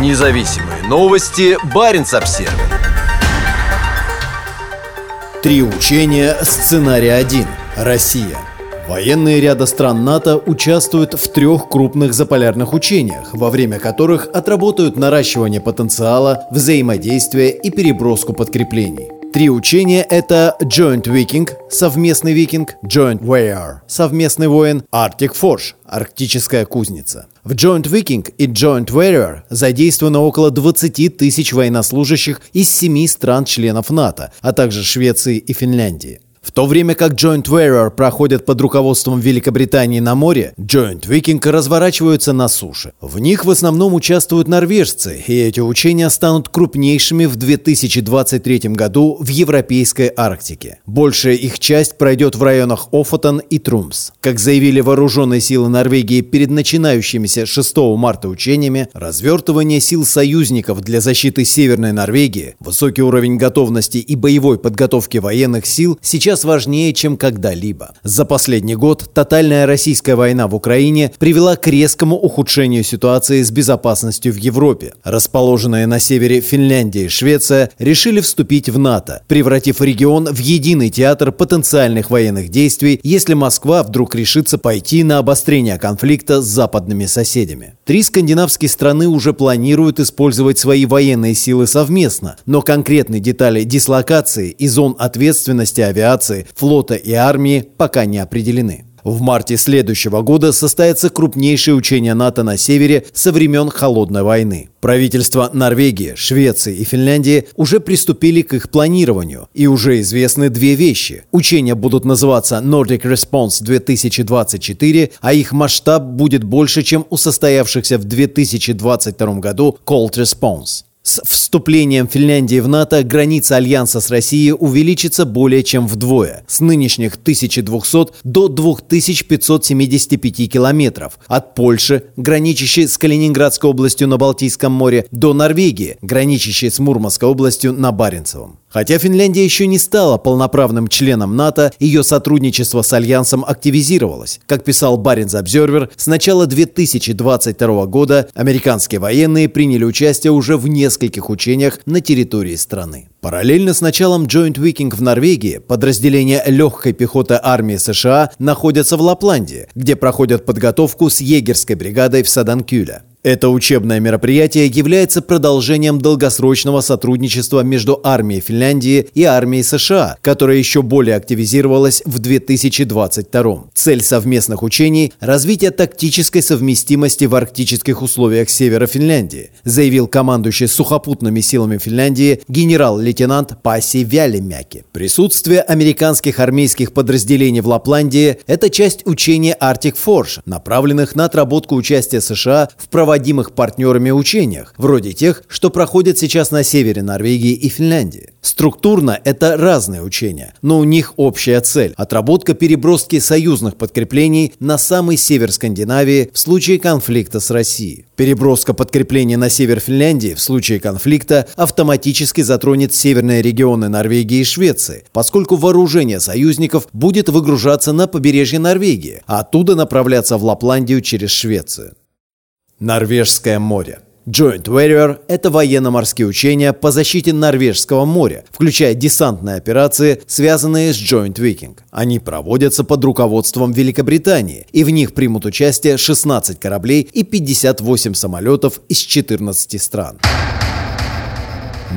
Независимые новости. Барин обсерва Три учения. Сценарий 1. Россия. Военные ряда стран НАТО участвуют в трех крупных заполярных учениях, во время которых отработают наращивание потенциала, взаимодействие и переброску подкреплений. Три учения — это Joint Viking — совместный викинг, Joint Warrior — совместный воин, Arctic Forge — арктическая кузница. В Joint Viking и Joint Warrior задействовано около 20 тысяч военнослужащих из семи стран-членов НАТО, а также Швеции и Финляндии. В то время как Joint Warrior проходят под руководством Великобритании на море, Joint Viking разворачиваются на суше. В них в основном участвуют норвежцы, и эти учения станут крупнейшими в 2023 году в Европейской Арктике. Большая их часть пройдет в районах Офотон и Трумс. Как заявили вооруженные силы Норвегии перед начинающимися 6 марта учениями, развертывание сил союзников для защиты Северной Норвегии, высокий уровень готовности и боевой подготовки военных сил сейчас сейчас важнее, чем когда-либо. За последний год тотальная российская война в Украине привела к резкому ухудшению ситуации с безопасностью в Европе. Расположенные на севере Финляндия и Швеция решили вступить в НАТО, превратив регион в единый театр потенциальных военных действий, если Москва вдруг решится пойти на обострение конфликта с западными соседями. Три скандинавские страны уже планируют использовать свои военные силы совместно, но конкретные детали дислокации и зон ответственности авиации авиации, флота и армии пока не определены. В марте следующего года состоятся крупнейшие учения НАТО на севере со времен Холодной войны. Правительства Норвегии, Швеции и Финляндии уже приступили к их планированию, и уже известны две вещи. Учения будут называться Nordic Response 2024, а их масштаб будет больше, чем у состоявшихся в 2022 году Cold Response. С вступлением Финляндии в НАТО граница Альянса с Россией увеличится более чем вдвое, с нынешних 1200 до 2575 километров, от Польши, граничащей с Калининградской областью на Балтийском море, до Норвегии, граничащей с Мурманской областью на Баренцевом. Хотя Финляндия еще не стала полноправным членом НАТО, ее сотрудничество с Альянсом активизировалось. Как писал Баренц Обзервер, с начала 2022 года американские военные приняли участие уже в нескольких учениях на территории страны. Параллельно с началом Joint Viking в Норвегии подразделения легкой пехоты армии США находятся в Лапландии, где проходят подготовку с егерской бригадой в Саданкюле. Это учебное мероприятие является продолжением долгосрочного сотрудничества между армией Финляндии и армией США, которое еще более активизировалось в 2022. Цель совместных учений – развитие тактической совместимости в арктических условиях севера Финляндии, заявил командующий сухопутными силами Финляндии генерал-лейтенант Паси Вялемяки. Присутствие американских армейских подразделений в Лапландии – это часть учения Arctic Forge, направленных на отработку участия США в проводимых проводимых партнерами учениях, вроде тех, что проходят сейчас на севере Норвегии и Финляндии. Структурно это разные учения, но у них общая цель – отработка переброски союзных подкреплений на самый север Скандинавии в случае конфликта с Россией. Переброска подкреплений на север Финляндии в случае конфликта автоматически затронет северные регионы Норвегии и Швеции, поскольку вооружение союзников будет выгружаться на побережье Норвегии, а оттуда направляться в Лапландию через Швецию. Норвежское море. Joint Warrior – это военно-морские учения по защите Норвежского моря, включая десантные операции, связанные с Joint Viking. Они проводятся под руководством Великобритании, и в них примут участие 16 кораблей и 58 самолетов из 14 стран.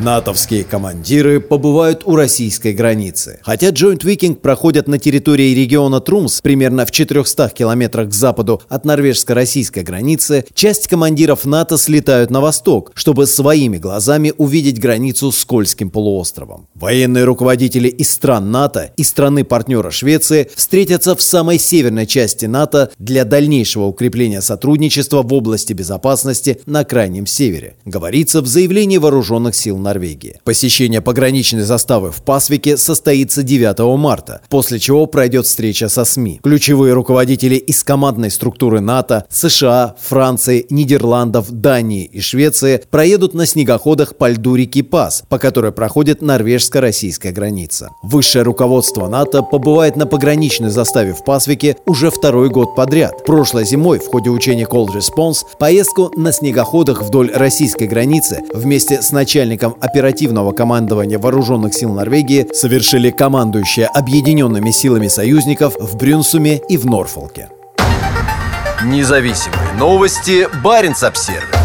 Натовские командиры побывают у российской границы. Хотя Joint Viking проходят на территории региона Трумс, примерно в 400 километрах к западу от норвежско-российской границы, часть командиров НАТО слетают на восток, чтобы своими глазами увидеть границу с Кольским полуостровом. Военные руководители из стран НАТО и страны-партнера Швеции встретятся в самой северной части НАТО для дальнейшего укрепления сотрудничества в области безопасности на Крайнем Севере, говорится в заявлении вооруженных сил Норвегии. Посещение пограничной заставы в Пасвике состоится 9 марта, после чего пройдет встреча со СМИ. Ключевые руководители из командной структуры НАТО, США, Франции, Нидерландов, Дании и Швеции проедут на снегоходах по льду реки Пас, по которой проходит норвежско-российская граница. Высшее руководство НАТО побывает на пограничной заставе в Пасвике уже второй год подряд. Прошлой зимой в ходе учения Cold Response поездку на снегоходах вдоль российской границы вместе с начальником оперативного командования вооруженных сил Норвегии совершили командующие объединенными силами союзников в Брюнсуме и в Норфолке. Независимые новости. Барин обсервис